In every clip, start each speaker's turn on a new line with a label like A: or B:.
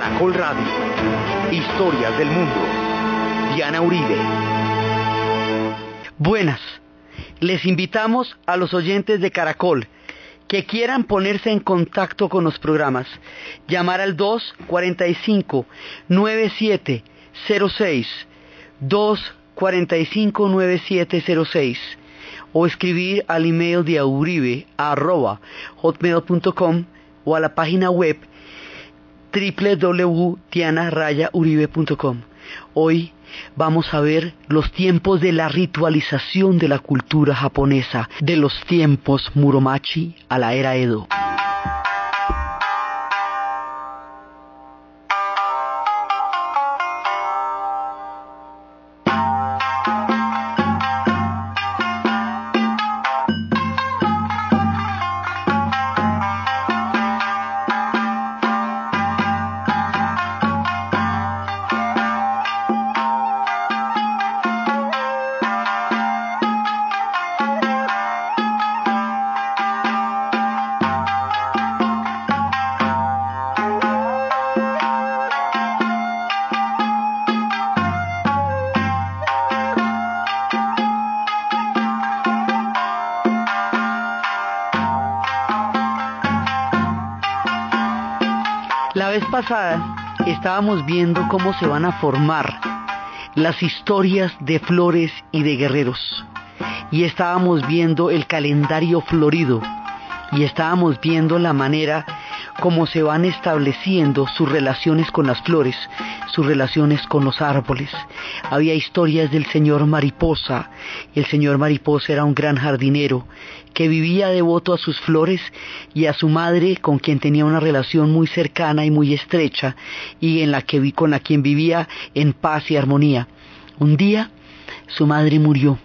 A: Caracol Radio. Historias del mundo. Diana Uribe. Buenas. Les invitamos a los oyentes de Caracol que quieran ponerse en contacto con los programas, llamar al 245-9706, 245-9706 o escribir al email de auribe hotmail.com o a la página web www.tianarayauribe.com. Hoy vamos a ver los tiempos de la ritualización de la cultura japonesa, de los tiempos Muromachi a la era Edo. Estábamos viendo cómo se van a formar las historias de flores y de guerreros. Y estábamos viendo el calendario florido. Y estábamos viendo la manera como se van estableciendo sus relaciones con las flores, sus relaciones con los árboles. Había historias del señor Mariposa. El señor Mariposa era un gran jardinero que vivía devoto a sus flores y a su madre con quien tenía una relación muy cercana y muy estrecha y en la que con la quien vivía en paz y armonía. Un día su madre murió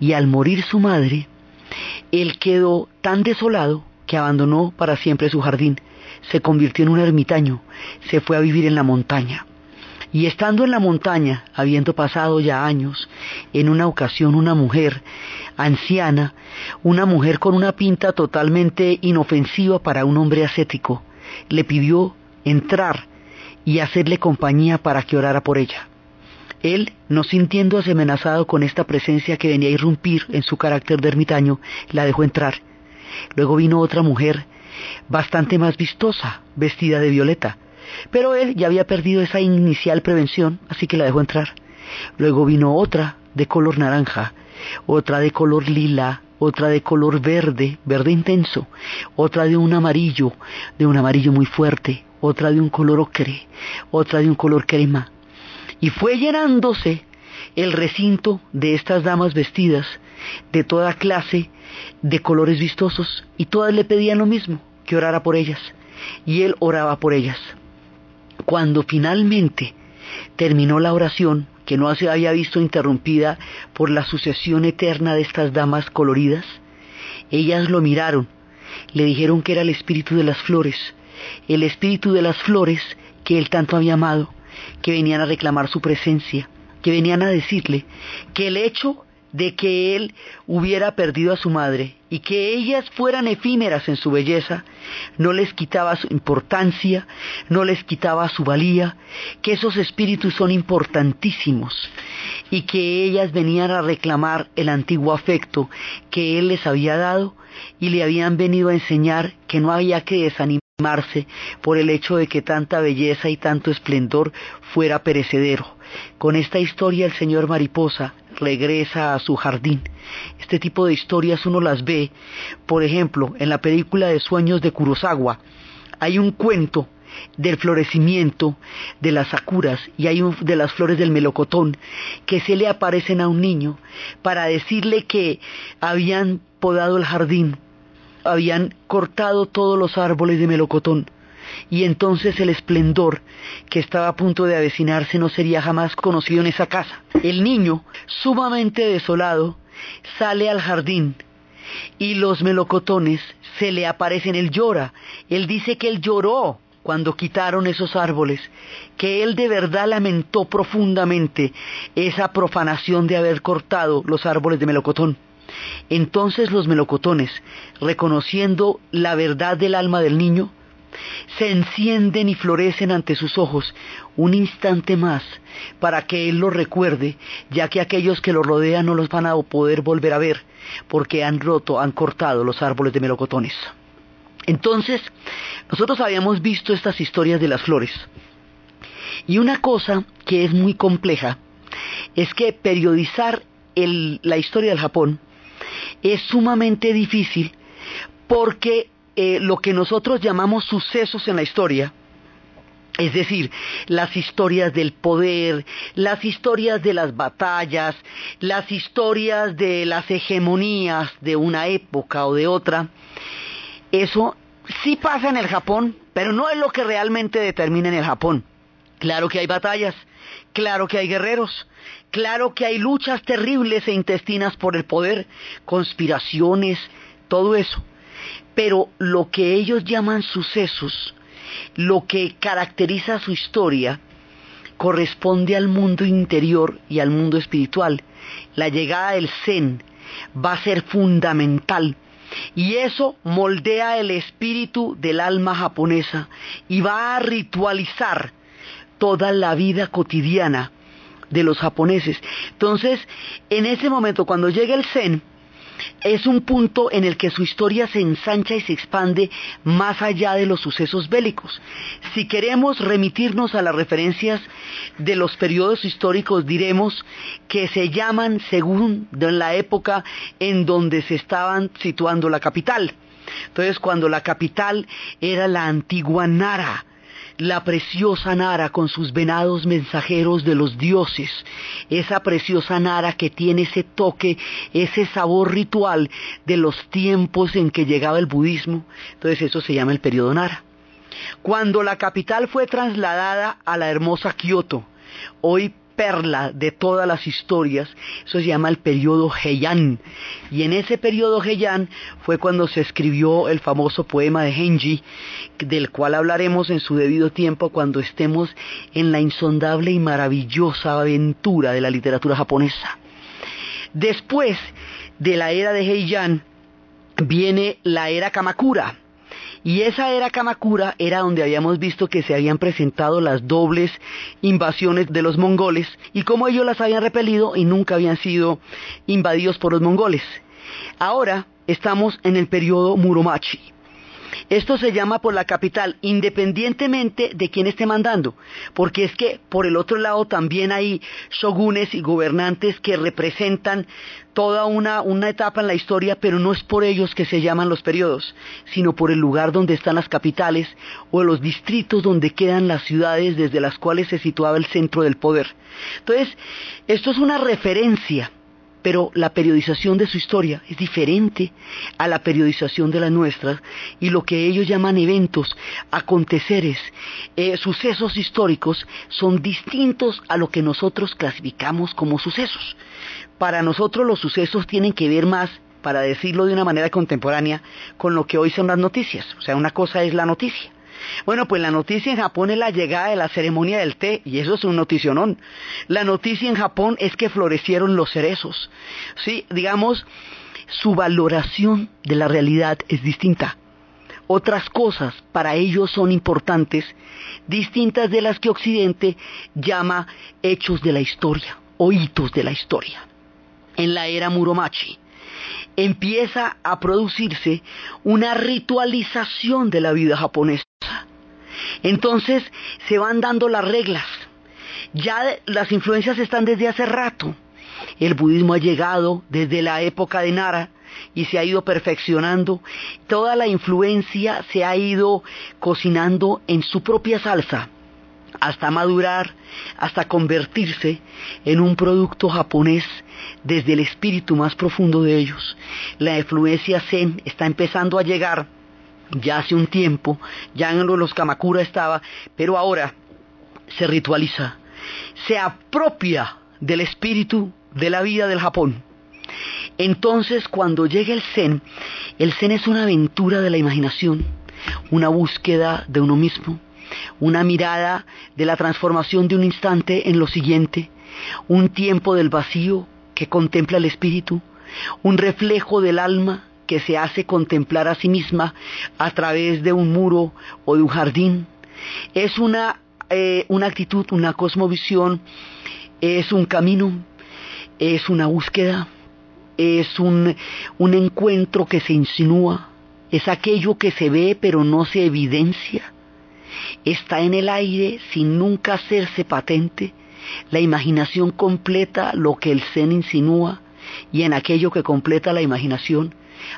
A: y al morir su madre él quedó tan desolado que abandonó para siempre su jardín, se convirtió en un ermitaño, se fue a vivir en la montaña. Y estando en la montaña, habiendo pasado ya años, en una ocasión una mujer anciana, una mujer con una pinta totalmente inofensiva para un hombre ascético, le pidió entrar y hacerle compañía para que orara por ella. Él, no sintiéndose amenazado con esta presencia que venía a irrumpir en su carácter de ermitaño, la dejó entrar. Luego vino otra mujer, bastante más vistosa, vestida de violeta, pero él ya había perdido esa inicial prevención, así que la dejó entrar. Luego vino otra de color naranja, otra de color lila, otra de color verde, verde intenso, otra de un amarillo, de un amarillo muy fuerte, otra de un color ocre, otra de un color crema. Y fue llenándose el recinto de estas damas vestidas de toda clase, de colores vistosos, y todas le pedían lo mismo, que orara por ellas. Y él oraba por ellas. Cuando finalmente terminó la oración, que no se había visto interrumpida por la sucesión eterna de estas damas coloridas, ellas lo miraron, le dijeron que era el espíritu de las flores, el espíritu de las flores que él tanto había amado, que venían a reclamar su presencia, que venían a decirle que el hecho de que él hubiera perdido a su madre y que ellas fueran efímeras en su belleza, no les quitaba su importancia, no les quitaba su valía, que esos espíritus son importantísimos y que ellas venían a reclamar el antiguo afecto que él les había dado y le habían venido a enseñar que no había que desanimarse por el hecho de que tanta belleza y tanto esplendor fuera perecedero. Con esta historia el señor Mariposa regresa a su jardín. Este tipo de historias uno las ve, por ejemplo, en la película de Sueños de Kurosawa. Hay un cuento del florecimiento de las sakuras y hay de las flores del melocotón que se le aparecen a un niño para decirle que habían podado el jardín, habían cortado todos los árboles de melocotón y entonces el esplendor que estaba a punto de avecinarse no sería jamás conocido en esa casa. El niño, sumamente desolado, sale al jardín y los melocotones se le aparecen, él llora, él dice que él lloró cuando quitaron esos árboles, que él de verdad lamentó profundamente esa profanación de haber cortado los árboles de melocotón. Entonces los melocotones, reconociendo la verdad del alma del niño, se encienden y florecen ante sus ojos un instante más para que Él los recuerde, ya que aquellos que lo rodean no los van a poder volver a ver, porque han roto, han cortado los árboles de melocotones. Entonces, nosotros habíamos visto estas historias de las flores. Y una cosa que es muy compleja es que periodizar la historia del Japón es sumamente difícil porque eh, lo que nosotros llamamos sucesos en la historia, es decir, las historias del poder, las historias de las batallas, las historias de las hegemonías de una época o de otra, eso sí pasa en el Japón, pero no es lo que realmente determina en el Japón. Claro que hay batallas, claro que hay guerreros, claro que hay luchas terribles e intestinas por el poder, conspiraciones, todo eso. Pero lo que ellos llaman sucesos, lo que caracteriza su historia, corresponde al mundo interior y al mundo espiritual. La llegada del Zen va a ser fundamental y eso moldea el espíritu del alma japonesa y va a ritualizar toda la vida cotidiana de los japoneses. Entonces, en ese momento, cuando llega el Zen, es un punto en el que su historia se ensancha y se expande más allá de los sucesos bélicos. Si queremos remitirnos a las referencias de los periodos históricos, diremos que se llaman según la época en donde se estaban situando la capital. Entonces, cuando la capital era la antigua Nara, la preciosa Nara con sus venados mensajeros de los dioses, esa preciosa Nara que tiene ese toque, ese sabor ritual de los tiempos en que llegaba el budismo, entonces eso se llama el periodo Nara. Cuando la capital fue trasladada a la hermosa Kioto, hoy perla de todas las historias, eso se llama el periodo Heian. Y en ese periodo Heian fue cuando se escribió el famoso poema de Genji, del cual hablaremos en su debido tiempo cuando estemos en la insondable y maravillosa aventura de la literatura japonesa. Después de la era de Heian viene la era Kamakura y esa era Kamakura, era donde habíamos visto que se habían presentado las dobles invasiones de los mongoles y cómo ellos las habían repelido y nunca habían sido invadidos por los mongoles. Ahora estamos en el periodo Muromachi. Esto se llama por la capital, independientemente de quién esté mandando, porque es que por el otro lado también hay shogunes y gobernantes que representan toda una, una, etapa en la historia, pero no es por ellos que se llaman los periodos, sino por el lugar donde están las capitales o los distritos donde quedan las ciudades desde las cuales se situaba el centro del poder. Entonces, esto es una referencia pero la periodización de su historia es diferente a la periodización de la nuestra y lo que ellos llaman eventos, aconteceres, eh, sucesos históricos son distintos a lo que nosotros clasificamos como sucesos. Para nosotros los sucesos tienen que ver más, para decirlo de una manera contemporánea, con lo que hoy son las noticias. O sea, una cosa es la noticia bueno, pues la noticia en Japón es la llegada de la ceremonia del té, y eso es un noticionón. La noticia en Japón es que florecieron los cerezos. Sí, digamos, su valoración de la realidad es distinta. Otras cosas para ellos son importantes, distintas de las que Occidente llama hechos de la historia o hitos de la historia. En la era Muromachi, empieza a producirse una ritualización de la vida japonesa. Entonces se van dando las reglas. Ya las influencias están desde hace rato. El budismo ha llegado desde la época de Nara y se ha ido perfeccionando. Toda la influencia se ha ido cocinando en su propia salsa hasta madurar, hasta convertirse en un producto japonés desde el espíritu más profundo de ellos. La influencia zen está empezando a llegar ya hace un tiempo, ya en los Kamakura estaba, pero ahora se ritualiza, se apropia del espíritu de la vida del Japón. Entonces, cuando llega el Zen, el Zen es una aventura de la imaginación, una búsqueda de uno mismo, una mirada de la transformación de un instante en lo siguiente, un tiempo del vacío que contempla el espíritu, un reflejo del alma que se hace contemplar a sí misma a través de un muro o de un jardín. Es una, eh, una actitud, una cosmovisión, es un camino, es una búsqueda, es un, un encuentro que se insinúa, es aquello que se ve pero no se evidencia, está en el aire sin nunca hacerse patente, la imaginación completa lo que el Zen insinúa y en aquello que completa la imaginación,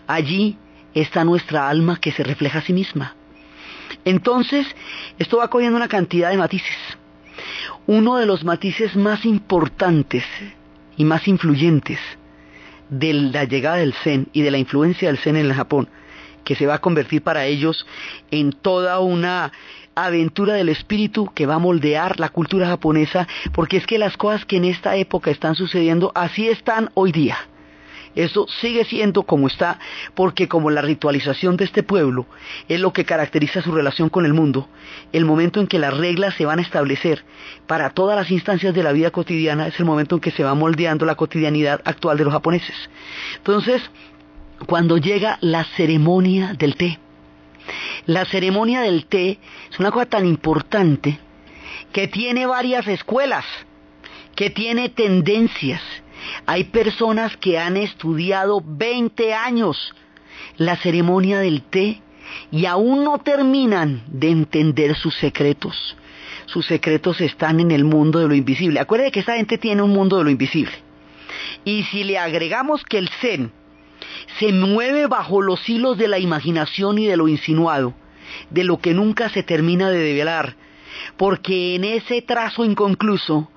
A: allí está nuestra alma que se refleja a sí misma. Entonces, esto va cogiendo una cantidad de matices. Uno de los matices más importantes y más influyentes de la llegada del Zen y de la influencia del Zen en el Japón, que se va a convertir para ellos en toda una aventura del espíritu que va a moldear la cultura japonesa, porque es que las cosas que en esta época están sucediendo así están hoy día. Eso sigue siendo como está, porque como la ritualización de este pueblo es lo que caracteriza su relación con el mundo, el momento en que las reglas se van a establecer para todas las instancias de la vida cotidiana es el momento en que se va moldeando la cotidianidad actual de los japoneses. Entonces, cuando llega la ceremonia del té, la ceremonia del té es una cosa tan importante que tiene varias escuelas, que tiene tendencias. Hay personas que han estudiado 20 años la ceremonia del té y aún no terminan de entender sus secretos. Sus secretos están en el mundo de lo invisible. Acuérdense que esta gente tiene un mundo de lo invisible. Y si le agregamos que el Zen se mueve bajo los hilos de la imaginación y de lo insinuado, de lo que nunca se termina de develar, porque en ese trazo inconcluso,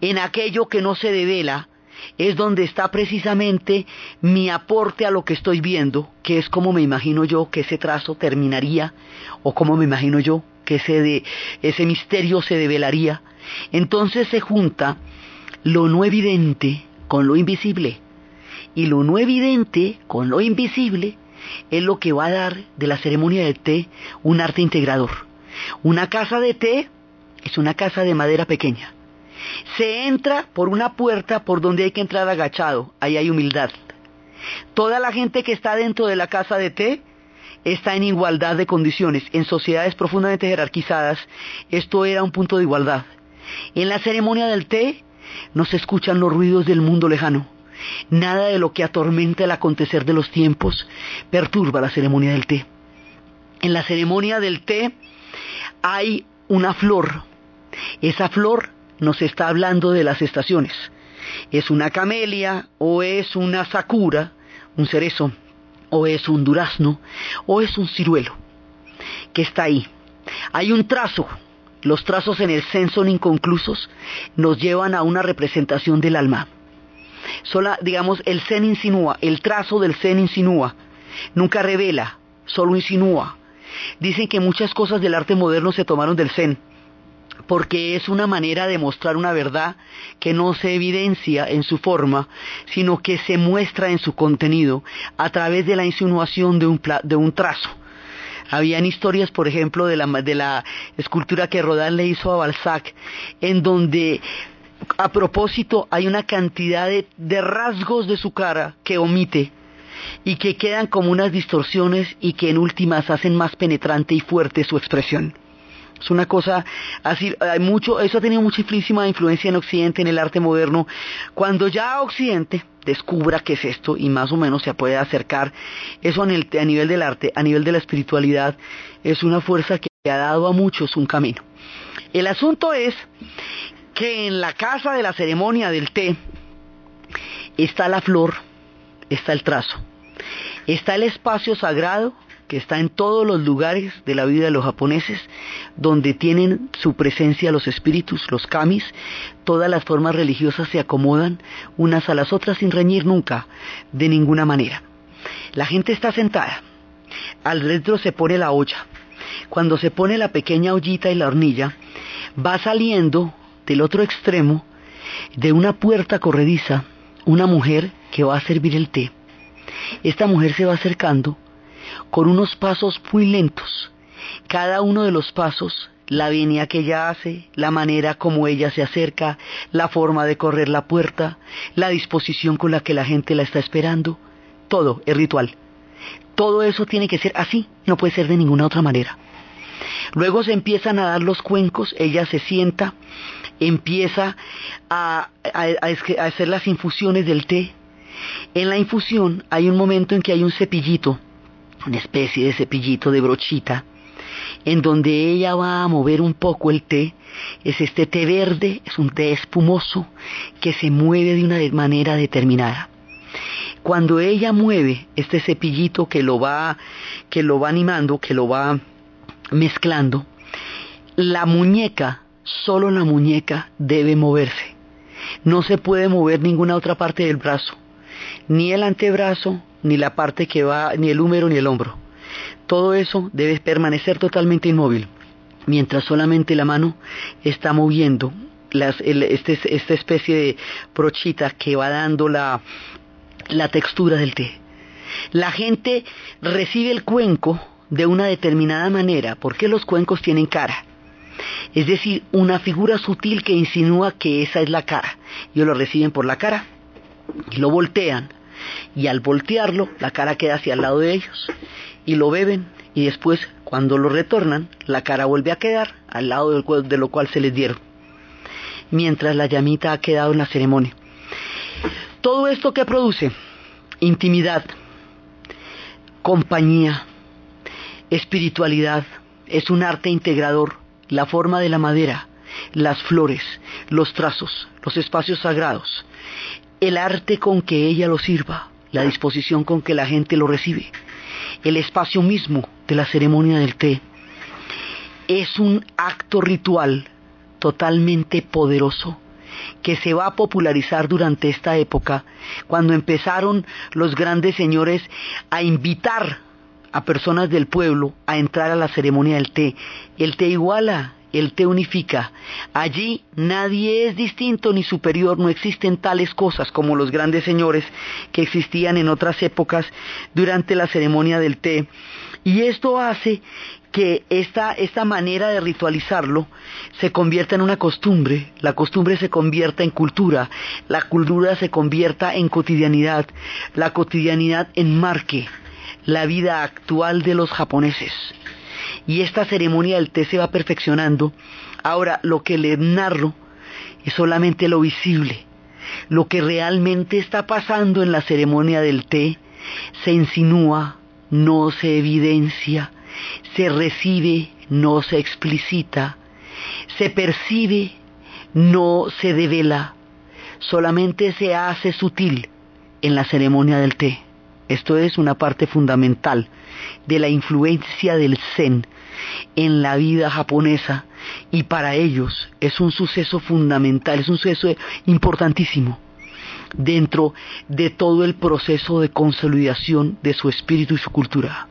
A: en aquello que no se devela, es donde está precisamente mi aporte a lo que estoy viendo, que es como me imagino yo que ese trazo terminaría, o como me imagino yo que ese, ese misterio se develaría. Entonces se junta lo no evidente con lo invisible, y lo no evidente con lo invisible es lo que va a dar de la ceremonia de té un arte integrador. Una casa de té es una casa de madera pequeña. Se entra por una puerta por donde hay que entrar agachado, ahí hay humildad. Toda la gente que está dentro de la casa de té está en igualdad de condiciones. En sociedades profundamente jerarquizadas, esto era un punto de igualdad. En la ceremonia del té no se escuchan los ruidos del mundo lejano. Nada de lo que atormenta el acontecer de los tiempos perturba la ceremonia del té. En la ceremonia del té hay una flor. Esa flor nos está hablando de las estaciones. Es una camelia o es una sakura, un cerezo, o es un durazno, o es un ciruelo, que está ahí. Hay un trazo. Los trazos en el Zen son inconclusos, nos llevan a una representación del alma sola, digamos, el Zen insinúa, el trazo del Zen insinúa, nunca revela, solo insinúa. Dicen que muchas cosas del arte moderno se tomaron del Zen, porque es una manera de mostrar una verdad que no se evidencia en su forma, sino que se muestra en su contenido a través de la insinuación de un, trazo. Habían historias, por ejemplo, de la, de la escultura que Rodin le hizo a Balzac, en donde a propósito, hay una cantidad de, rasgos de su cara que omite y que quedan como unas distorsiones y que en últimas hacen más penetrante y fuerte su expresión. Es una cosa así, hay mucho, eso ha tenido muchísima influencia en Occidente, en el arte moderno. Cuando ya Occidente descubra qué es esto y más o menos se puede acercar, eso a nivel del arte, a nivel de la espiritualidad, es una fuerza que ha dado a muchos un camino. El asunto es que en la casa de la ceremonia del té está la flor, está el trazo, está el espacio sagrado que está en todos los lugares de la vida de los japoneses, donde tienen su presencia los espíritus, los kamis, todas las formas religiosas se acomodan unas a las otras sin reñir nunca, de ninguna manera. La gente está sentada, al dentro se pone la olla, cuando se pone la pequeña ollita y la hornilla, va saliendo del otro extremo, de una puerta corrediza, una mujer que va a servir el té. Esta mujer se va acercando con unos pasos muy lentos. Cada uno de los pasos, la venia que ella hace, la manera como ella se acerca, la forma de correr la puerta, la disposición con la que la gente la está esperando, todo es ritual. Todo eso tiene que ser así, no puede ser de ninguna otra manera. Luego se empiezan a dar los cuencos, ella se sienta, empieza a, hacer las infusiones del té. En la infusión hay un momento en que hay un cepillito, una especie de cepillito de brochita, en donde ella va a mover un poco el té. Es este té verde, es un té espumoso que se mueve de una manera determinada. Cuando ella mueve este cepillito que lo va que lo va animando, que lo va mezclando, la muñeca, solo la muñeca debe moverse. No se puede mover ninguna otra parte del brazo, ni el antebrazo, ni la parte que va, ni el húmero, ni el hombro. Todo eso debe permanecer totalmente inmóvil, mientras solamente la mano está moviendo este, esta especie de brochita que va dando la, la textura del té. La gente recibe el cuenco de una determinada manera, porque los cuencos tienen cara. Es decir, una figura sutil que insinúa que esa es la cara. Ellos lo reciben por la cara y lo voltean. Y al voltearlo, la cara queda hacia el lado de ellos. Y lo beben y después, cuando lo retornan, la cara vuelve a quedar al lado de lo cual se les dieron. Mientras la llamita ha quedado en la ceremonia. Todo esto que produce intimidad, compañía, espiritualidad, es un arte integrador, la forma de la madera, las flores, los trazos, los espacios sagrados, el arte con que ella lo sirva, la disposición con que la gente lo recibe, el espacio mismo de la ceremonia del té, es un acto ritual totalmente poderoso que se va a popularizar durante esta época, cuando empezaron los grandes señores a invitar a personas del pueblo a entrar a la ceremonia del té. El té iguala, el té unifica. Allí nadie es distinto ni superior, no existen tales cosas como los grandes señores que existían en otras épocas durante la ceremonia del té. Y esto hace que esta, esta manera de ritualizarlo se convierta en una costumbre, la costumbre se convierta en cultura, la cultura se convierta en cotidianidad, la cotidianidad en marque la vida actual de los japoneses. Y esta ceremonia del té se va perfeccionando. Ahora, lo que le narro es solamente lo visible. Lo que realmente está pasando en la ceremonia del té se insinúa, no se evidencia, se recibe, no se explicita, se percibe, no se devela, solamente se hace sutil en la ceremonia del té. Esto es una parte fundamental de la influencia del Zen en la vida japonesa y para ellos es un suceso fundamental, es un suceso importantísimo dentro de todo el proceso de consolidación de su espíritu y su cultura.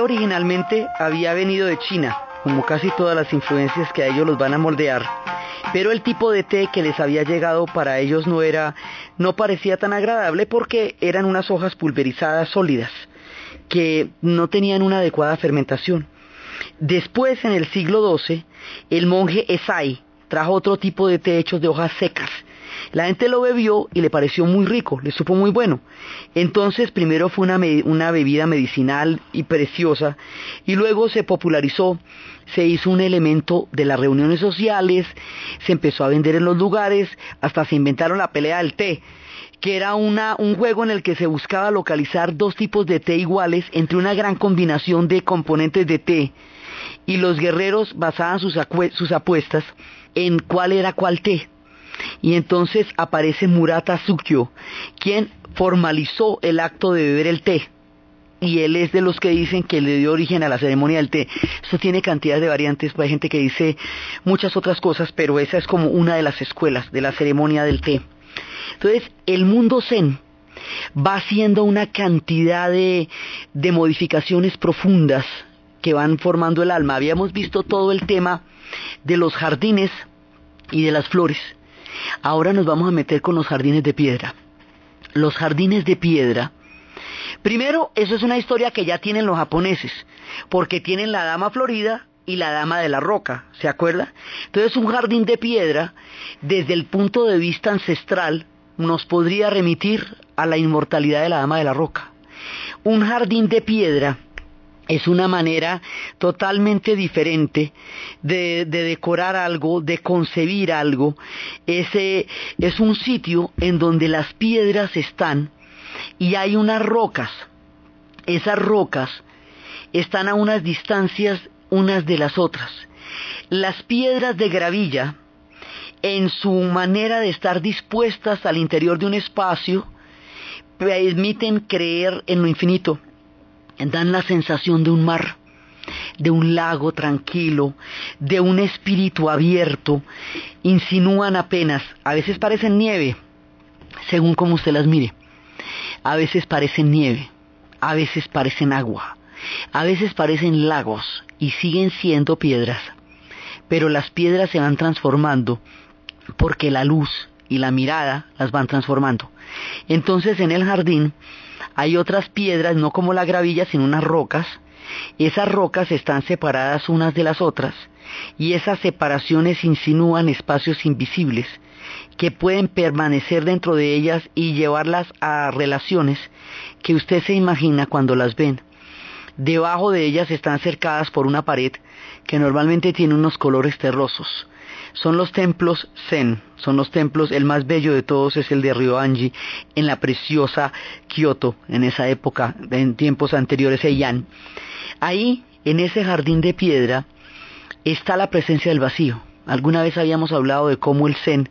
A: Originalmente había venido de China, como casi todas las influencias que a ellos los van a moldear, pero el tipo de té que les había llegado para ellos no era, no parecía tan agradable porque eran unas hojas pulverizadas sólidas que no tenían una adecuada fermentación. Después, en el siglo XII, el monje Esai trajo otro tipo de té hechos de hojas secas. La gente lo bebió y le pareció muy rico, le supo muy bueno. Entonces primero fue una, bebida medicinal y preciosa y luego se popularizó, se hizo un elemento de las reuniones sociales, se empezó a vender en los lugares, hasta se inventaron la pelea del té que era un juego en el que se buscaba localizar dos tipos de té iguales entre una gran combinación de componentes de té y los guerreros basaban sus, sus apuestas en cuál era cuál té. Y entonces aparece Murata Sukyo, quien formalizó el acto de beber el té. Y él es de los que dicen que le dio origen a la ceremonia del té. Esto tiene cantidad de variantes, hay gente que dice muchas otras cosas, pero esa es como una de las escuelas de la ceremonia del té. Entonces, el mundo zen va haciendo una cantidad de, de modificaciones profundas que van formando el alma. Habíamos visto todo el tema de los jardines y de las flores. Ahora nos vamos a meter con los jardines de piedra. Los jardines de piedra. Primero, eso es una historia que ya tienen los japoneses, porque tienen la dama florida y la dama de la roca, ¿se acuerda? Entonces un jardín de piedra, desde el punto de vista ancestral, nos podría remitir a la inmortalidad de la dama de la roca. Un jardín de piedra es una manera totalmente diferente de, decorar algo, de concebir algo. Es un sitio en donde las piedras están y hay unas rocas. Esas rocas están a unas distancias unas de las otras. Las piedras de gravilla, en su manera de estar dispuestas al interior de un espacio, permiten creer en lo infinito dan la sensación de un mar, de un lago tranquilo, de un espíritu abierto, insinúan apenas, a veces parecen nieve, según como usted las mire, a veces parecen nieve, a veces parecen agua, a veces parecen lagos y siguen siendo piedras, pero las piedras se van transformando porque la luz y la mirada las van transformando. Entonces en el jardín hay otras piedras, no como la gravilla, sino unas rocas. Esas rocas están separadas unas de las otras y esas separaciones insinúan espacios invisibles que pueden permanecer dentro de ellas y llevarlas a relaciones que usted se imagina cuando las ven. Debajo de ellas están cercadas por una pared que normalmente tiene unos colores terrosos son los templos Zen, son los templos, el más bello de todos es el de Ryoanji, en la preciosa Kyoto, en esa época, en tiempos anteriores a Yan. Ahí, en ese jardín de piedra, está la presencia del vacío. Alguna vez habíamos hablado de cómo el Zen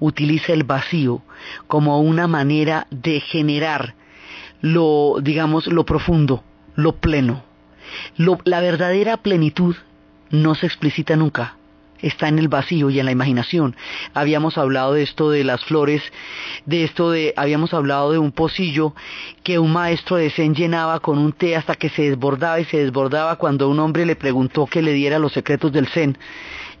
A: utiliza el vacío como una manera de generar lo, digamos, lo profundo, lo pleno. la verdadera plenitud no se explicita nunca está en el vacío y en la imaginación. Habíamos hablado de esto de las flores, de esto de, habíamos hablado de un pocillo que un maestro de Zen llenaba con un té hasta que se desbordaba y se desbordaba cuando un hombre le preguntó que le diera los secretos del Zen.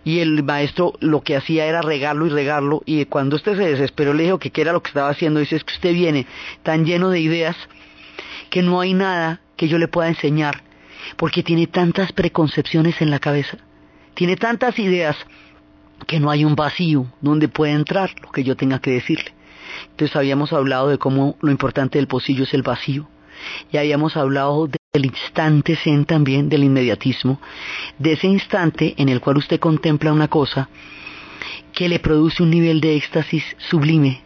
A: Y el maestro lo que hacía era regarlo y regarlo y cuando usted se desesperó le dijo que qué era lo que estaba haciendo. Dice, es que usted viene tan lleno de ideas que no hay nada que yo le pueda enseñar porque tiene tantas preconcepciones en la cabeza tiene tantas ideas que no hay un vacío donde pueda entrar lo que yo tenga que decirle. Entonces habíamos hablado de cómo lo importante del pocillo es el vacío. Y habíamos hablado del instante zen también, del inmediatismo, de ese instante en el cual usted contempla una cosa que le produce un nivel de éxtasis sublime.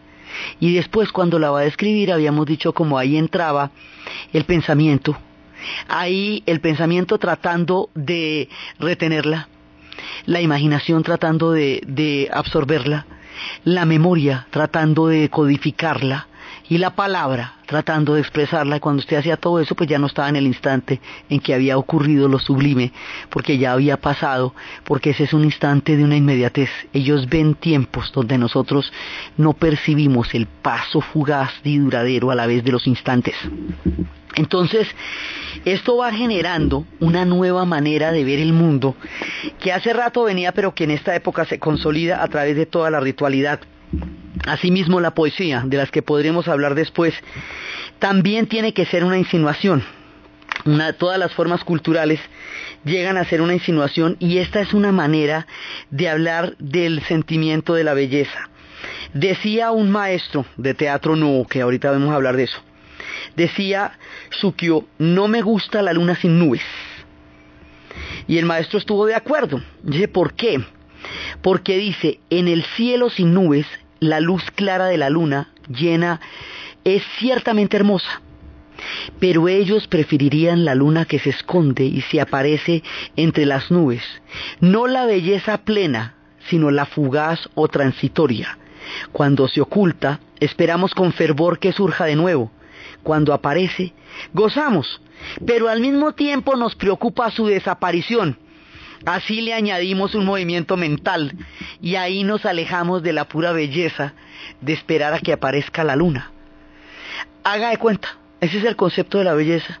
A: Y después cuando la va a describir habíamos dicho como ahí entraba el pensamiento, ahí el pensamiento tratando de retenerla, la imaginación tratando de, absorberla, la memoria tratando de codificarla y la palabra, tratando de expresarla. Cuando usted hacía todo eso, pues ya no estaba en el instante en que había ocurrido lo sublime, porque ya había pasado, porque ese es un instante de una inmediatez. Ellos ven tiempos donde nosotros no percibimos el paso fugaz y duradero a la vez de los instantes. Entonces, esto va generando una nueva manera de ver el mundo que hace rato venía, pero que en esta época se consolida a través de toda la ritualidad. Asimismo, la poesía, de las que podremos hablar después, también tiene que ser una insinuación. todas las formas culturales llegan a ser una insinuación y esta es una manera de hablar del sentimiento de la belleza. Decía un maestro de teatro nuevo, que ahorita vamos a hablar de eso, decía Sukio, no me gusta la luna sin nubes. Y el maestro estuvo de acuerdo. Dice, ¿por qué? Porque dice, en el cielo sin nubes la luz clara de la luna llena es ciertamente hermosa, pero ellos preferirían la luna que se esconde y se aparece entre las nubes, no la belleza plena, sino la fugaz o transitoria. Cuando se oculta, esperamos con fervor que surja de nuevo. Cuando aparece, gozamos, pero al mismo tiempo nos preocupa su desaparición Así le añadimos un movimiento mental y ahí nos alejamos de la pura belleza de esperar a que aparezca la luna. Haga de cuenta, ese es el concepto de la belleza.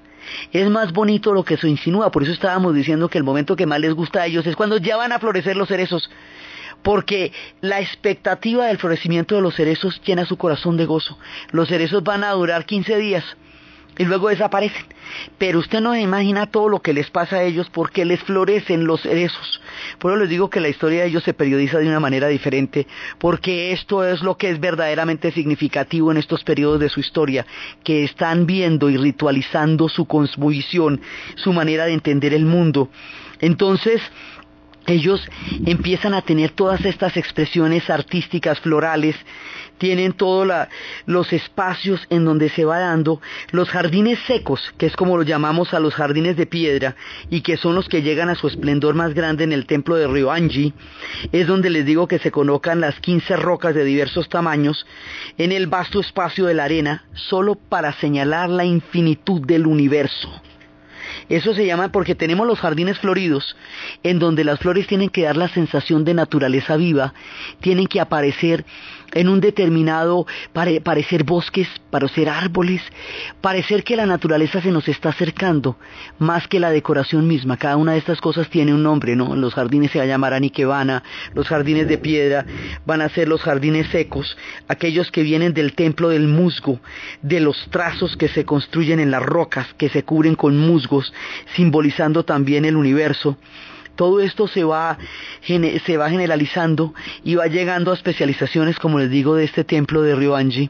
A: Es más bonito lo que se insinúa, por eso estábamos diciendo que el momento que más les gusta a ellos es cuando ya van a florecer los cerezos, porque la expectativa del florecimiento de los cerezos llena su corazón de gozo. Los cerezos van a durar 15 días y luego desaparecen. Pero usted no imagina todo lo que les pasa a ellos porque les florecen los cerezos. Por eso les digo que la historia de ellos se periodiza de una manera diferente, porque esto es lo que es verdaderamente significativo en estos periodos de su historia, que están viendo y ritualizando su cosmovisión, su manera de entender el mundo. Entonces, ellos empiezan a tener todas estas expresiones artísticas, florales, tienen todos los espacios en donde se va dando, los jardines secos, que es como lo llamamos a los jardines de piedra, y que son los que llegan a su esplendor más grande en el templo de Ryoanji, es donde les digo que se colocan las 15 rocas de diversos tamaños en el vasto espacio de la arena, solo para señalar la infinitud del universo. Eso se llama porque tenemos los jardines floridos, en donde las flores tienen que dar la sensación de naturaleza viva, tienen que aparecer en un determinado, parecer bosques, parecer árboles, parecer que la naturaleza se nos está acercando, más que la decoración misma. Cada una de estas cosas tiene un nombre, ¿no? Los jardines se va a llamar Anikebana, los jardines de piedra van a ser los jardines secos, aquellos que vienen del templo del musgo, de los trazos que se construyen en las rocas, que se cubren con musgos, simbolizando también el universo todo esto se va, se va generalizando y va llegando a especializaciones, como les digo, de este templo de Ryoanji.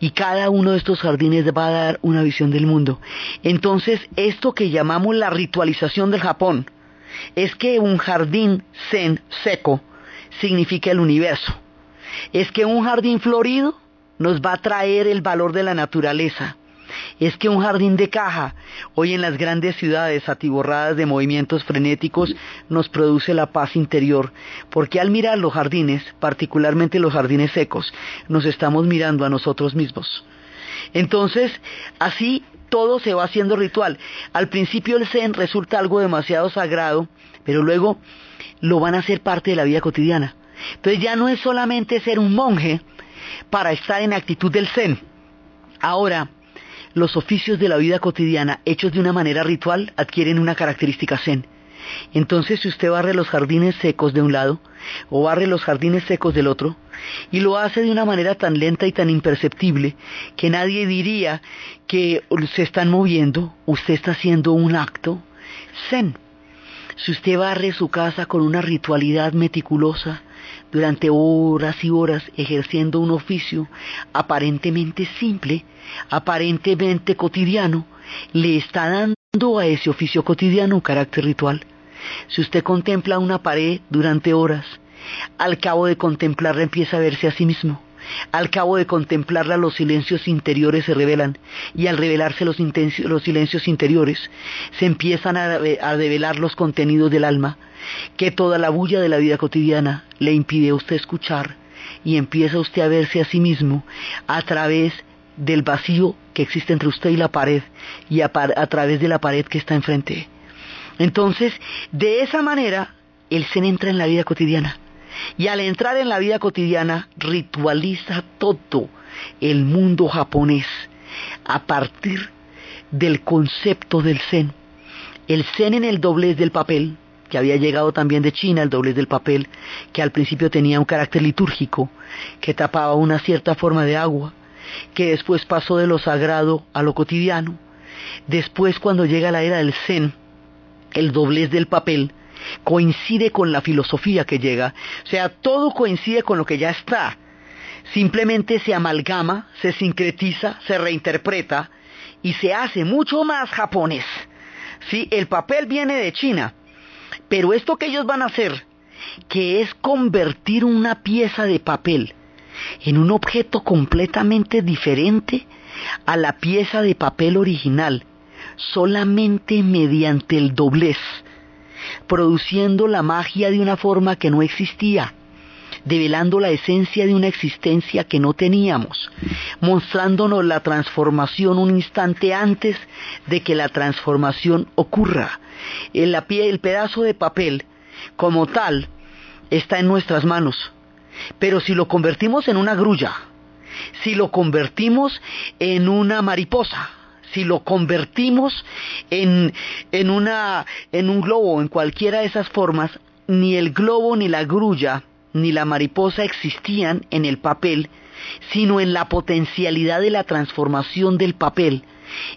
A: Y cada uno de estos jardines va a dar una visión del mundo. Entonces, esto que llamamos la ritualización del Japón, es que un jardín zen seco significa el universo. Es que un jardín florido nos va a traer el valor de la naturaleza es que un jardín de caja, hoy en las grandes ciudades atiborradas de movimientos frenéticos, nos produce la paz interior, porque al mirar los jardines, particularmente los jardines secos, nos estamos mirando a nosotros mismos. Entonces, así todo se va haciendo ritual. Al principio el Zen resulta algo demasiado sagrado, pero luego lo van a hacer parte de la vida cotidiana. Entonces ya no es solamente ser un monje para estar en actitud del Zen. Ahora, los oficios de la vida cotidiana hechos de una manera ritual adquieren una característica zen. Entonces si usted barre los jardines secos de un lado o barre los jardines secos del otro y lo hace de una manera tan lenta y tan imperceptible que nadie diría que se están moviendo, usted está haciendo un acto zen. Si usted barre su casa con una ritualidad meticulosa, durante horas y horas ejerciendo un oficio aparentemente simple, aparentemente cotidiano, le está dando a ese oficio cotidiano un carácter ritual. Si usted contempla una pared durante horas, al cabo de contemplarla empieza a verse a sí mismo. Al cabo de contemplarla los silencios interiores se revelan y al revelarse los, silencios interiores se empiezan a, a develar los contenidos del alma que toda la bulla de la vida cotidiana le impide a usted escuchar y empieza usted a verse a sí mismo a través del vacío que existe entre usted y la pared y a, través de la pared que está enfrente. Entonces, de esa manera, el Zen entra en la vida cotidiana. Y al entrar en la vida cotidiana, ritualiza todo el mundo japonés a partir del concepto del Zen. El Zen en el doblez del papel, que había llegado también de China, el doblez del papel, que al principio tenía un carácter litúrgico, que tapaba una cierta forma de agua, que después pasó de lo sagrado a lo cotidiano. Después, cuando llega la era del Zen, el doblez del papel coincide con la filosofía que llega, o sea, todo coincide con lo que ya está. Simplemente se amalgama, se sincretiza, se reinterpreta y se hace mucho más japonés. Sí, el papel viene de China, pero esto que ellos van a hacer, que es convertir una pieza de papel en un objeto completamente diferente a la pieza de papel original, solamente mediante el doblez, produciendo la magia de una forma que no existía, develando la esencia de una existencia que no teníamos, mostrándonos la transformación un instante antes de que la transformación ocurra. El, el pedazo de papel, como tal, está en nuestras manos, pero si lo convertimos en una grulla, si lo convertimos en una mariposa, si lo convertimos en, en, un globo, en cualquiera de esas formas, ni el globo, ni la grulla, ni la mariposa existían en el papel, sino en la potencialidad de la transformación del papel,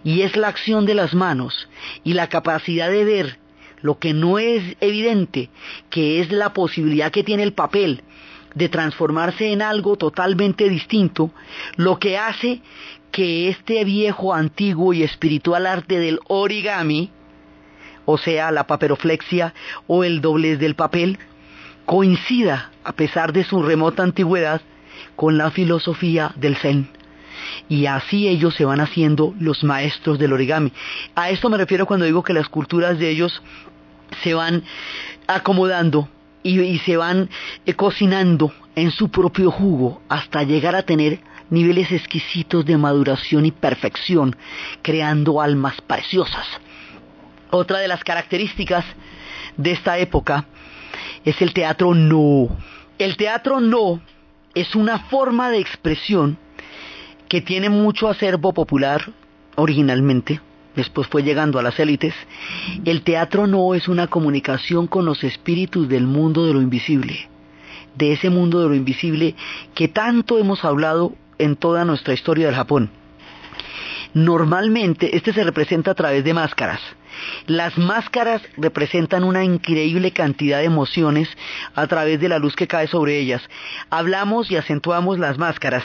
A: y es la acción de las manos y la capacidad de ver lo que no es evidente, que es la posibilidad que tiene el papel de transformarse en algo totalmente distinto, lo que hace que este viejo, antiguo y espiritual arte del origami, o sea, la paperoflexia o el doblez del papel, coincida, a pesar de su remota antigüedad, con la filosofía del Zen. Y así ellos se van haciendo los maestros del origami. A esto me refiero cuando digo que las culturas de ellos se van acomodando y, se van eh, cocinando en su propio jugo hasta llegar a tener niveles exquisitos de maduración y perfección, creando almas preciosas. Otra de las características de esta época es el teatro no. El teatro no es una forma de expresión que tiene mucho acervo popular originalmente, después fue llegando a las élites, el teatro no es una comunicación con los espíritus del mundo de lo invisible, de ese mundo de lo invisible que tanto hemos hablado en toda nuestra historia del Japón. Normalmente este se representa a través de máscaras. Las máscaras representan una increíble cantidad de emociones a través de la luz que cae sobre ellas. Hablamos y acentuamos las máscaras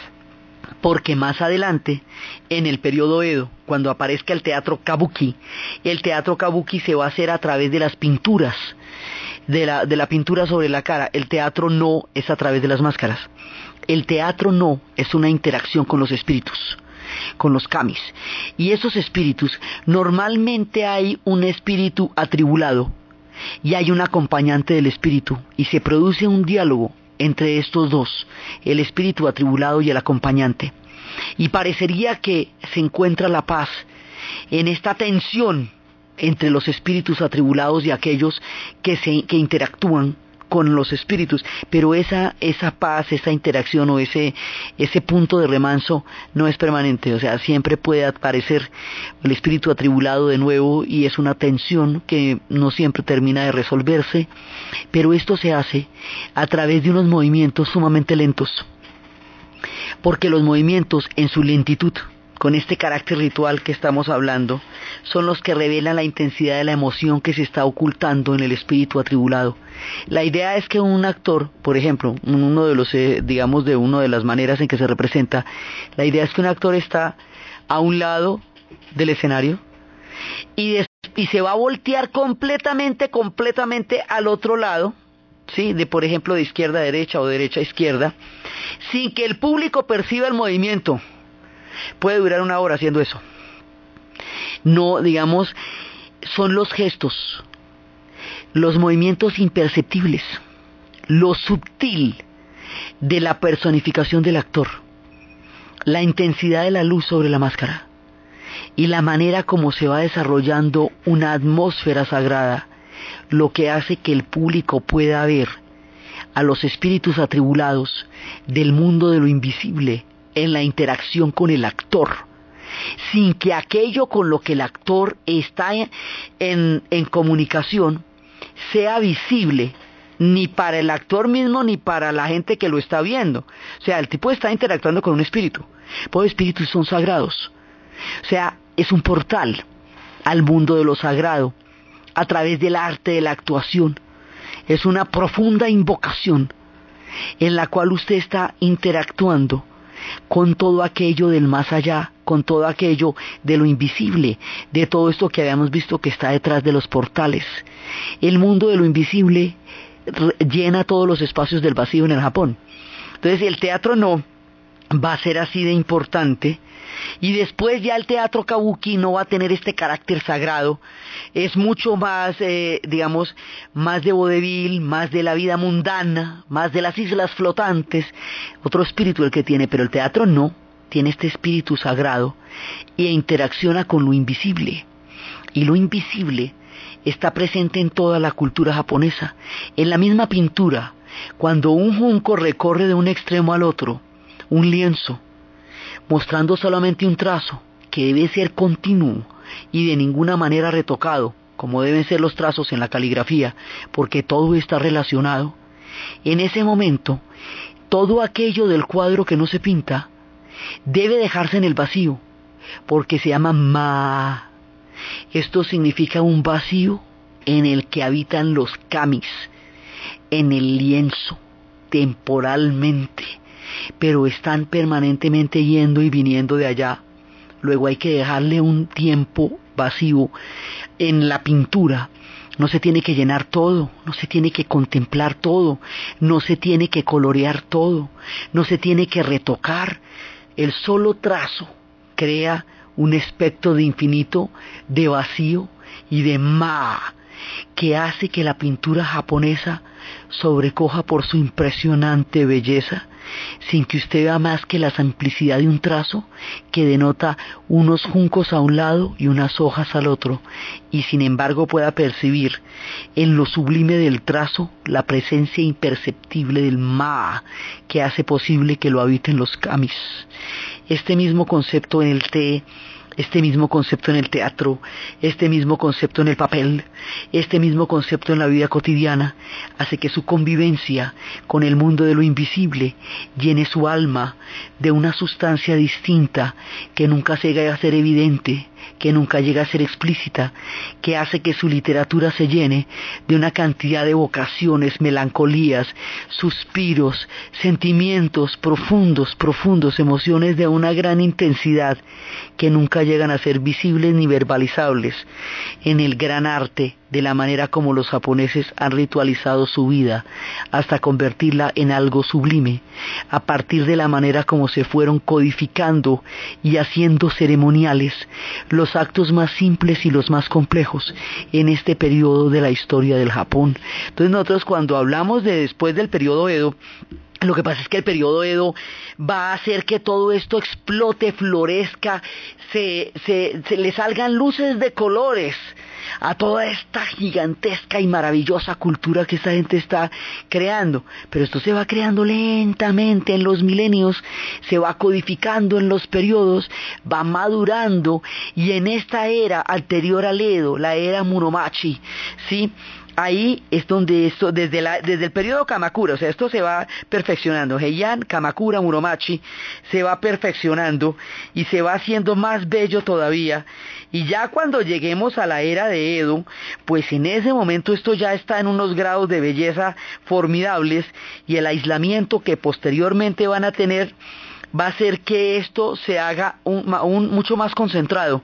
A: porque más adelante, en el periodo Edo, cuando aparezca el teatro kabuki, el teatro kabuki se va a hacer a través de las pinturas, de la, de la pintura sobre la cara. El teatro no es a través de las máscaras. El teatro no es una interacción con los espíritus con los kamis. Y esos espíritus, normalmente hay un espíritu atribulado y hay un acompañante del espíritu y se produce un diálogo entre estos dos, el espíritu atribulado y el acompañante. Y parecería que se encuentra la paz en esta tensión entre los espíritus atribulados y aquellos que, se, que interactúan con los espíritus, pero esa, esa paz, esa interacción o ese, ese punto de remanso no es permanente, o sea, siempre puede aparecer el espíritu atribulado de nuevo y es una tensión que no siempre termina de resolverse, pero esto se hace a través de unos movimientos sumamente lentos, porque los movimientos en su lentitud, con este carácter ritual que estamos hablando, son los que revelan la intensidad de la emoción que se está ocultando en el espíritu atribulado. La idea es que un actor, por ejemplo, uno de los, eh, digamos, de una de las maneras en que se representa, la idea es que un actor está a un lado del escenario y, se va a voltear completamente, completamente al otro lado, ¿sí? De, por ejemplo, de izquierda a derecha o derecha a izquierda, sin que el público perciba el movimiento puede durar una hora haciendo eso. No, digamos, son los gestos, los movimientos imperceptibles, lo sutil de la personificación del actor. la intensidad de la luz sobre la máscara y la manera como se va desarrollando una atmósfera sagrada, lo que hace que el público pueda ver a los espíritus atribulados del mundo de lo invisible en la interacción con el actor, sin que aquello con lo que el actor está en, comunicación sea visible ni para el actor mismo ni para la gente que lo está viendo. O sea, el tipo está interactuando con un espíritu. Pues espíritus son sagrados. O sea, es un portal al mundo de lo sagrado a través del arte de la actuación. Es una profunda invocación en la cual usted está interactuando con todo aquello del más allá, con todo aquello de lo invisible, de todo esto que habíamos visto que está detrás de los portales. El mundo de lo invisible llena todos los espacios del vacío en el Japón. Entonces el teatro no va a ser así de importante y después ya el teatro kabuki no va a tener este carácter sagrado, es mucho más, eh, digamos, más de vodevil, más de la vida mundana, más de las islas flotantes, otro espíritu el que tiene, pero el teatro no, tiene este espíritu sagrado e interacciona con lo invisible. Y lo invisible está presente en toda la cultura japonesa. En la misma pintura, cuando un junco recorre de un extremo al otro, un lienzo, mostrando solamente un trazo que debe ser continuo y de ninguna manera retocado, como deben ser los trazos en la caligrafía, porque todo está relacionado, en ese momento, todo aquello del cuadro que no se pinta debe dejarse en el vacío, porque se llama ma. Esto significa un vacío en el que habitan los kamis, en el lienzo, temporalmente, pero están permanentemente yendo y viniendo de allá. Luego hay que dejarle un tiempo vacío en la pintura. No se tiene que llenar todo, no se tiene que contemplar todo, no se tiene que colorear todo, no se tiene que retocar. El solo trazo crea un aspecto de infinito, de vacío y de ma, que hace que la pintura japonesa sobrecoja por su impresionante belleza, sin que usted vea más que la simplicidad de un trazo que denota unos juncos a un lado y unas hojas al otro, y sin embargo pueda percibir en lo sublime del trazo la presencia imperceptible del ma que hace posible que lo habiten los kamis. Este mismo concepto en el té este mismo concepto en el teatro, este mismo concepto en el papel, este mismo concepto en la vida cotidiana, hace que su convivencia con el mundo de lo invisible llene su alma de una sustancia distinta que nunca llega a ser evidente, que nunca llega a ser explícita, que hace que su literatura se llene de una cantidad de vocaciones, melancolías, suspiros, sentimientos profundos, profundos, emociones de una gran intensidad que nunca llegan a ser visibles ni verbalizables en el gran arte de la manera como los japoneses han ritualizado su vida hasta convertirla en algo sublime, a partir de la manera como se fueron codificando y haciendo ceremoniales los actos más simples y los más complejos en este periodo de la historia del Japón. Entonces nosotros cuando hablamos de después del periodo Edo, lo que pasa es que el periodo Edo va a hacer que todo esto explote, florezca, se, se, se le salgan luces de colores a toda esta gigantesca y maravillosa cultura que esta gente está creando. Pero esto se va creando lentamente en los milenios, se va codificando en los periodos, va madurando y en esta era anterior al Edo, la era Muromachi, ¿sí? Ahí es donde esto, desde, el periodo Kamakura, o sea, esto se va perfeccionando. Heian, Kamakura, Muromachi, se va perfeccionando y se va haciendo más bello todavía. Y ya cuando lleguemos a la era de Edo, pues en ese momento esto ya está en unos grados de belleza formidables y el aislamiento que posteriormente van a tener va a hacer que esto se haga mucho más concentrado,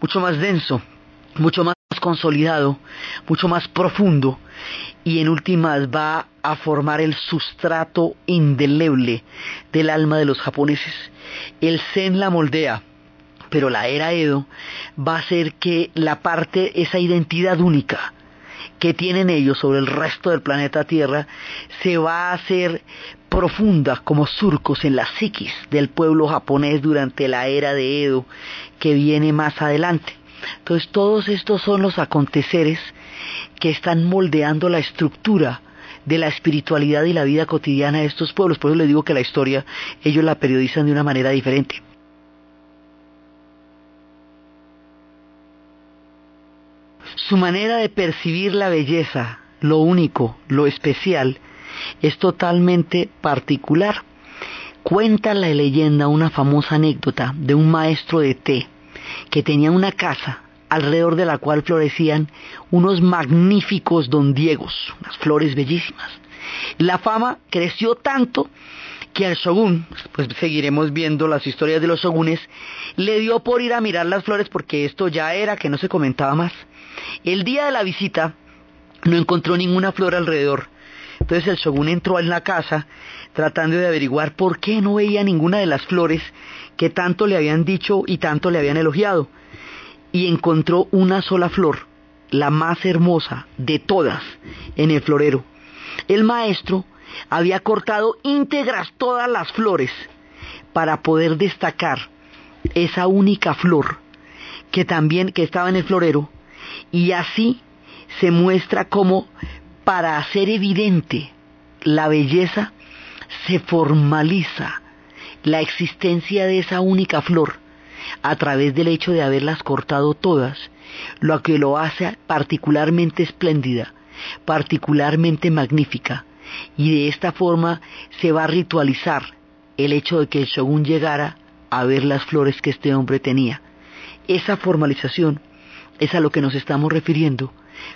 A: mucho más denso, mucho más consolidado, mucho más profundo y en últimas va a formar el sustrato indeleble del alma de los japoneses. El Zen la moldea, pero la era Edo va a hacer que la parte, esa identidad única, que tienen ellos sobre el resto del planeta Tierra se va a hacer profunda como surcos en la psiquis del pueblo japonés durante la era de Edo que viene más adelante. Entonces todos estos son los aconteceres que están moldeando la estructura de la espiritualidad y la vida cotidiana de estos pueblos. Por eso les digo que la historia ellos la periodizan de una manera diferente. Su manera de percibir la belleza, lo único, lo especial, es totalmente particular. Cuenta la leyenda una famosa anécdota de un maestro de té que tenía una casa alrededor de la cual florecían unos magníficos don Diegos, unas flores bellísimas. La fama creció tanto que al shogun, pues seguiremos viendo las historias de los shogunes, le dio por ir a mirar las flores porque esto ya era que no se comentaba más. El día de la visita no encontró ninguna flor alrededor. Entonces el shogun entró en la casa tratando de averiguar por qué no veía ninguna de las flores que tanto le habían dicho y tanto le habían elogiado. Y encontró una sola flor, la más hermosa de todas, en el florero. El maestro había cortado íntegras todas las flores para poder destacar esa única flor que también que estaba en el florero y así se muestra como para hacer evidente la belleza se formaliza la existencia de esa única flor a través del hecho de haberlas cortado todas, lo que lo hace particularmente espléndida, particularmente magnífica, y de esta forma se va a ritualizar el hecho de que el shogun llegara a ver las flores que este hombre tenía. Esa formalización es a lo que nos estamos refiriendo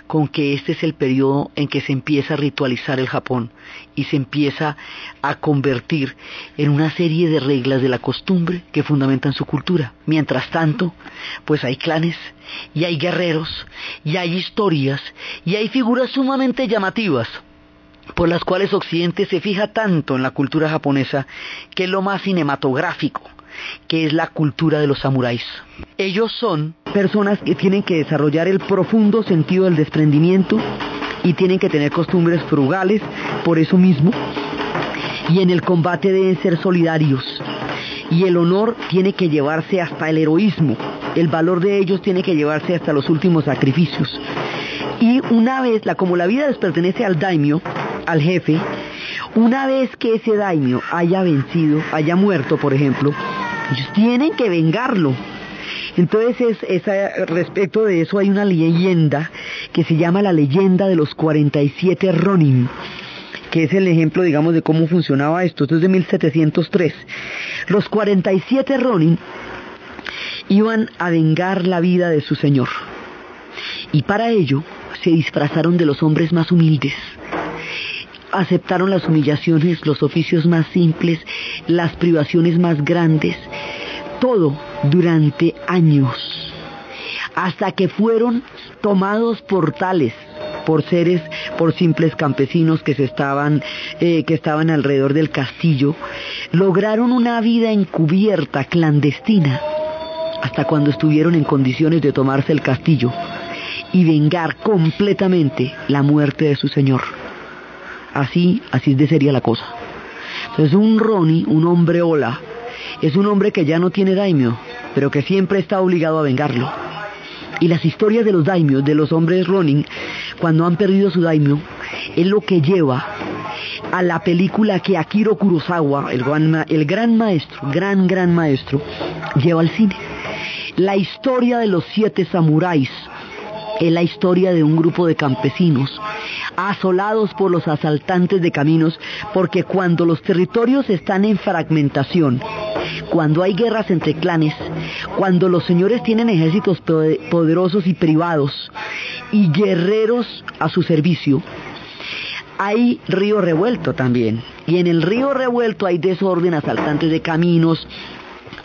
A: con que este es el periodo en que se empieza a ritualizar el Japón y se empieza a convertir en una serie de reglas de la costumbre que fundamentan su cultura. Mientras tanto, pues hay clanes y hay guerreros y hay historias y hay figuras sumamente llamativas por las cuales Occidente se fija tanto en la cultura japonesa que es lo más cinematográfico que es la cultura de los samuráis. Ellos son personas que tienen que desarrollar el profundo sentido del desprendimiento y tienen que tener costumbres frugales por eso mismo. Y en el combate deben ser solidarios. Y el honor tiene que llevarse hasta el heroísmo. El valor de ellos tiene que llevarse hasta los últimos sacrificios. Y una vez, la, como la vida les pertenece al daimyo, al jefe, una vez que ese daimyo haya vencido, haya muerto, por ejemplo, ellos tienen que vengarlo. Entonces, respecto de eso hay una leyenda que se llama la leyenda de los 47 Ronin, que es el ejemplo, digamos, de cómo funcionaba esto. Esto es de 1703. Los 47 Ronin iban a vengar la vida de su señor. Y para ello se disfrazaron de los hombres más humildes aceptaron las humillaciones, los oficios más simples, las privaciones más grandes, todo durante años, hasta que fueron tomados por tales, por seres, por simples campesinos que se estaban, eh, que estaban alrededor del castillo, lograron una vida encubierta, clandestina, hasta cuando estuvieron en condiciones de tomarse el castillo y vengar completamente la muerte de su señor. Así, así de sería la cosa. Entonces un Ronnie, un hombre hola, es un hombre que ya no tiene daimyo, pero que siempre está obligado a vengarlo. Y las historias de los daimios, de los hombres Ronin, cuando han perdido su daimyo, es lo que lleva a la película que Akiro Kurosawa, el el gran maestro, gran, gran maestro, lleva al cine. La historia de los siete samuráis es la historia de un grupo de campesinos asolados por los asaltantes de caminos, porque cuando los territorios están en fragmentación, cuando hay guerras entre clanes, cuando los señores tienen ejércitos poderosos y privados y guerreros a su servicio, hay río revuelto también. Y en el río revuelto hay desorden, asaltantes de caminos,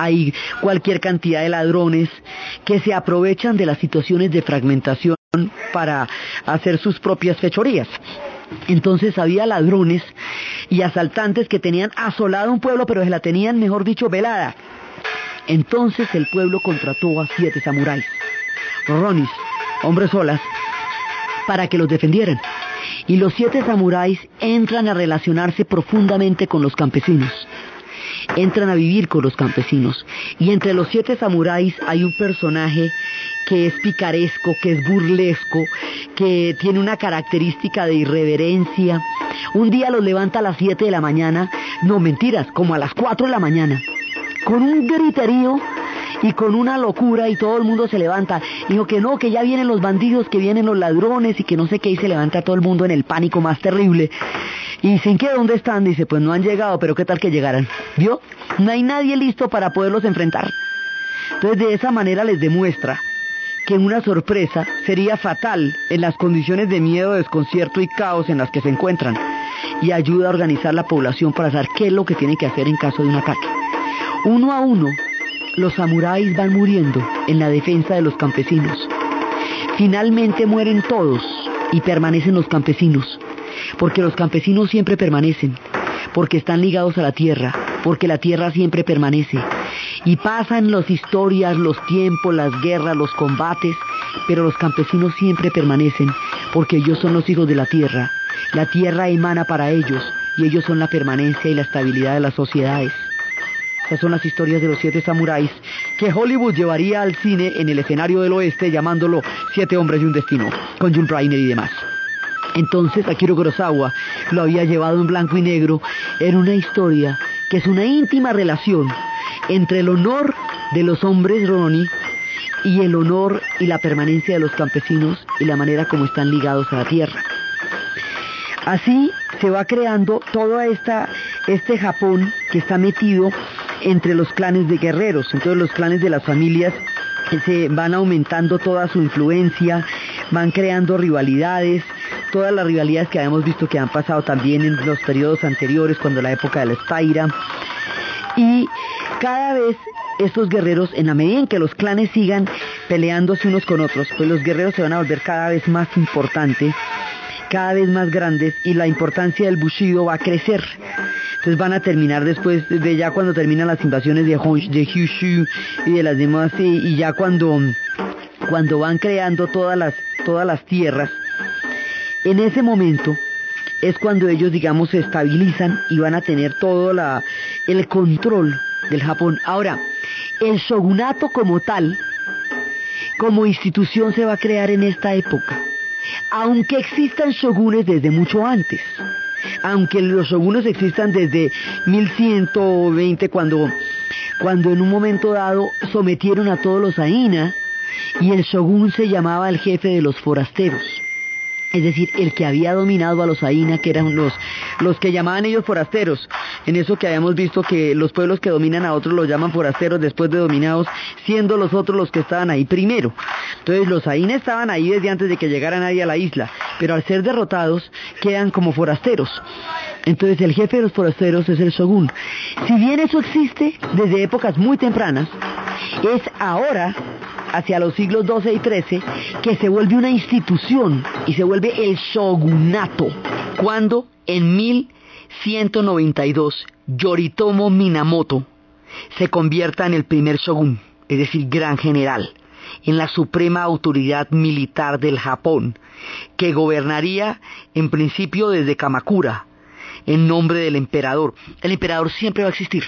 A: hay cualquier cantidad de ladrones que se aprovechan de las situaciones de fragmentación para hacer sus propias fechorías. Entonces había ladrones y asaltantes que tenían asolado un pueblo, pero se la tenían, mejor dicho, velada. Entonces el pueblo contrató a siete samuráis, ronis, hombres solas, para que los defendieran. Y los siete samuráis entran a relacionarse profundamente con los campesinos. Entran a vivir con los campesinos. Y entre los siete samuráis hay un personaje que es picaresco, que es burlesco, que tiene una característica de irreverencia. Un día los levanta a las 7 de la mañana, no mentiras, como a las 4 de la mañana, con un griterío y con una locura y todo el mundo se levanta. Dijo que no, que ya vienen los bandidos, que vienen los ladrones y que no sé qué y se levanta todo el mundo en el pánico más terrible. Y dicen que dónde están, dice, pues no han llegado, pero qué tal que llegaran. ¿Vio? No hay nadie listo para poderlos enfrentar. Entonces de esa manera les demuestra que una sorpresa sería fatal en las condiciones de miedo, desconcierto y caos en las que se encuentran y ayuda a organizar la población para saber qué es lo que tiene que hacer en caso de un ataque. Uno a uno, los samuráis van muriendo en la defensa de los campesinos. Finalmente mueren todos y permanecen los campesinos, porque los campesinos siempre permanecen, porque están ligados a la tierra, porque la tierra siempre permanece. Y pasan las historias, los tiempos, las guerras, los combates, pero los campesinos siempre permanecen, porque ellos son los hijos de la tierra. La tierra emana para ellos, y ellos son la permanencia y la estabilidad de las sociedades. Estas son las historias de los siete samuráis que Hollywood llevaría al cine en el escenario del oeste llamándolo Siete hombres y un destino, con June Rainer y demás. Entonces Akira Kurosawa lo había llevado en blanco y negro en una historia que es una íntima relación entre el honor de los hombres Rononi y el honor y la permanencia de los campesinos y la manera como están ligados a la tierra. Así se va creando todo esta, este Japón que está metido entre los clanes de guerreros, entonces los clanes de las familias se van aumentando toda su influencia, van creando rivalidades, todas las rivalidades que habíamos visto que han pasado también en los periodos anteriores, cuando la época de la Espaira. Y cada vez estos guerreros, en la medida en que los clanes sigan peleándose unos con otros, pues los guerreros se van a volver cada vez más importantes, cada vez más grandes, y la importancia del Bushido va a crecer. Entonces van a terminar después de ya cuando terminan las invasiones de, de Kyushu y de las demás, y, y ya cuando, cuando van creando todas las, todas las tierras, en ese momento es cuando ellos, digamos, se estabilizan y van a tener todo el control del Japón. Ahora, el shogunato como tal, como institución se va a crear en esta época, aunque existan shogunes desde mucho antes. Aunque los shogunes existan desde 1120 cuando, cuando en un momento dado sometieron a todos los Aina y el shogun se llamaba el jefe de los forasteros es decir, el que había dominado a los Aina, que eran los, los que llamaban ellos forasteros, en eso que habíamos visto que los pueblos que dominan a otros los llaman forasteros después de dominados, siendo los otros los que estaban ahí primero. Entonces los Aina estaban ahí desde antes de que llegara nadie a la isla, pero al ser derrotados quedan como forasteros. Entonces el jefe de los forasteros es el shogun. Si bien eso existe desde épocas muy tempranas, es ahora hacia los siglos XII y XIII, que se vuelve una institución y se vuelve el shogunato. Cuando en 1192 Yoritomo Minamoto se convierta en el primer shogun, es decir, gran general, en la suprema autoridad militar del Japón, que gobernaría en principio desde Kamakura, en nombre del emperador. El emperador siempre va a existir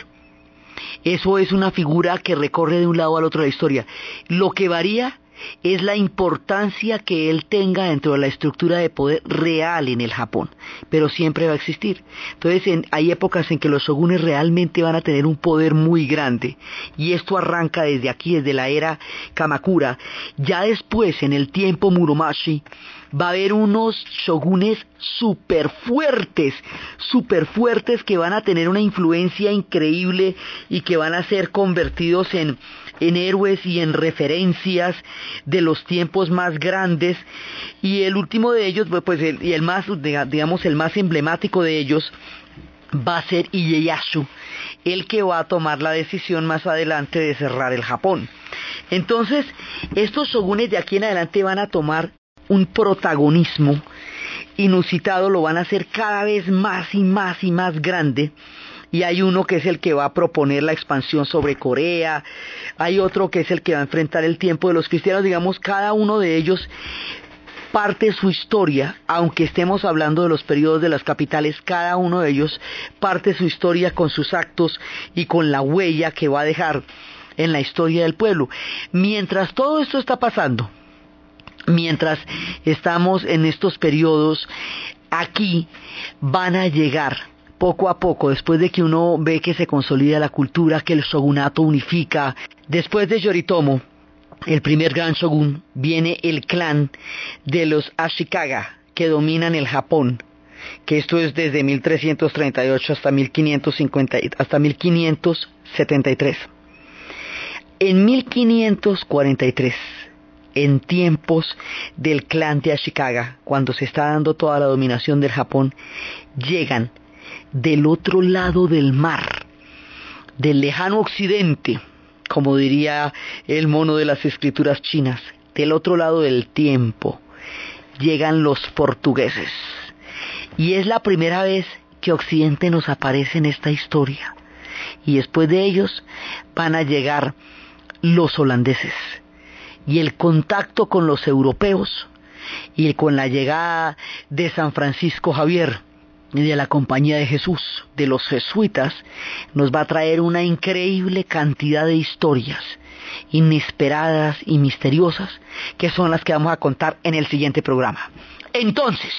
A: eso es una figura que recorre de un lado al otro la historia. Lo que varía es la importancia que él tenga dentro de la estructura de poder real en el Japón, pero siempre va a existir. Entonces hay épocas en que los shogunes realmente van a tener un poder muy grande y esto arranca desde aquí, desde la era Kamakura. Ya después, en el tiempo Muromashi, va a haber unos shogunes super fuertes, super fuertes que van a tener una influencia increíble y que van a ser convertidos en, en héroes y en referencias de los tiempos más grandes y el último de ellos pues el, y el más digamos el más emblemático de ellos va a ser Ieyasu el que va a tomar la decisión más adelante de cerrar el Japón. Entonces, estos shogunes de aquí en adelante van a tomar un protagonismo inusitado, lo van a hacer cada vez más y más y más grande. Y hay uno que es el que va a proponer la expansión sobre Corea, hay otro que es el que va a enfrentar el tiempo de los cristianos, digamos, cada uno de ellos parte su historia, aunque estemos hablando de los periodos de las capitales, cada uno de ellos parte su historia con sus actos y con la huella que va a dejar en la historia del pueblo. Mientras todo esto está pasando, mientras estamos en estos periodos, aquí van a llegar poco a poco, después de que uno ve que se consolida la cultura, que el shogunato unifica, después de Yoritomo, el primer gran shogun, viene el clan de los Ashikaga, que dominan el Japón, que esto es desde 1338 hasta 1550, hasta 1573. En 1543, en tiempos del clan de Ashikaga, cuando se está dando toda la dominación del Japón, llegan del otro lado del mar, del lejano occidente, como diría el mono de las escrituras chinas, del otro lado del tiempo, llegan los portugueses. Y es la primera vez que Occidente nos aparece en esta historia. Y después de ellos van a llegar los holandeses. Y el contacto con los europeos y con la llegada de San Francisco Javier de la Compañía de Jesús, de los jesuitas, nos va a traer una increíble cantidad de historias inesperadas y misteriosas que son las que vamos a contar en el siguiente programa. Entonces,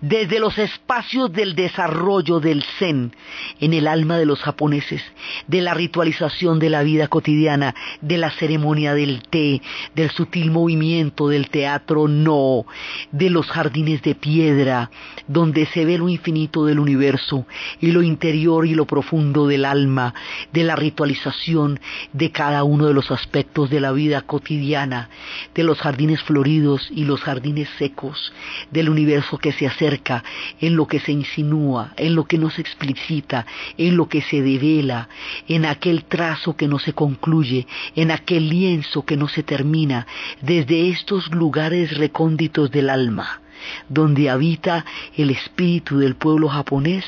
A: desde los espacios del desarrollo del zen en el alma de los japoneses, de la ritualización de la vida cotidiana, de la ceremonia del té, del sutil movimiento del teatro no, de los jardines de piedra, donde se ve lo infinito del universo y lo interior y lo profundo del alma, de la ritualización de cada uno de los aspectos de la vida cotidiana, de los jardines floridos y los jardines secos, del universo que se acerca, en lo que se insinúa, en lo que no se explicita, en lo que se devela, en aquel trazo que no se concluye, en aquel lienzo que no se termina, desde estos lugares recónditos del alma donde habita el espíritu del pueblo japonés,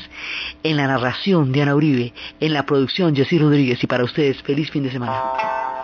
A: en la narración de Ana Uribe, en la producción Jessy Rodríguez y para ustedes feliz fin de semana.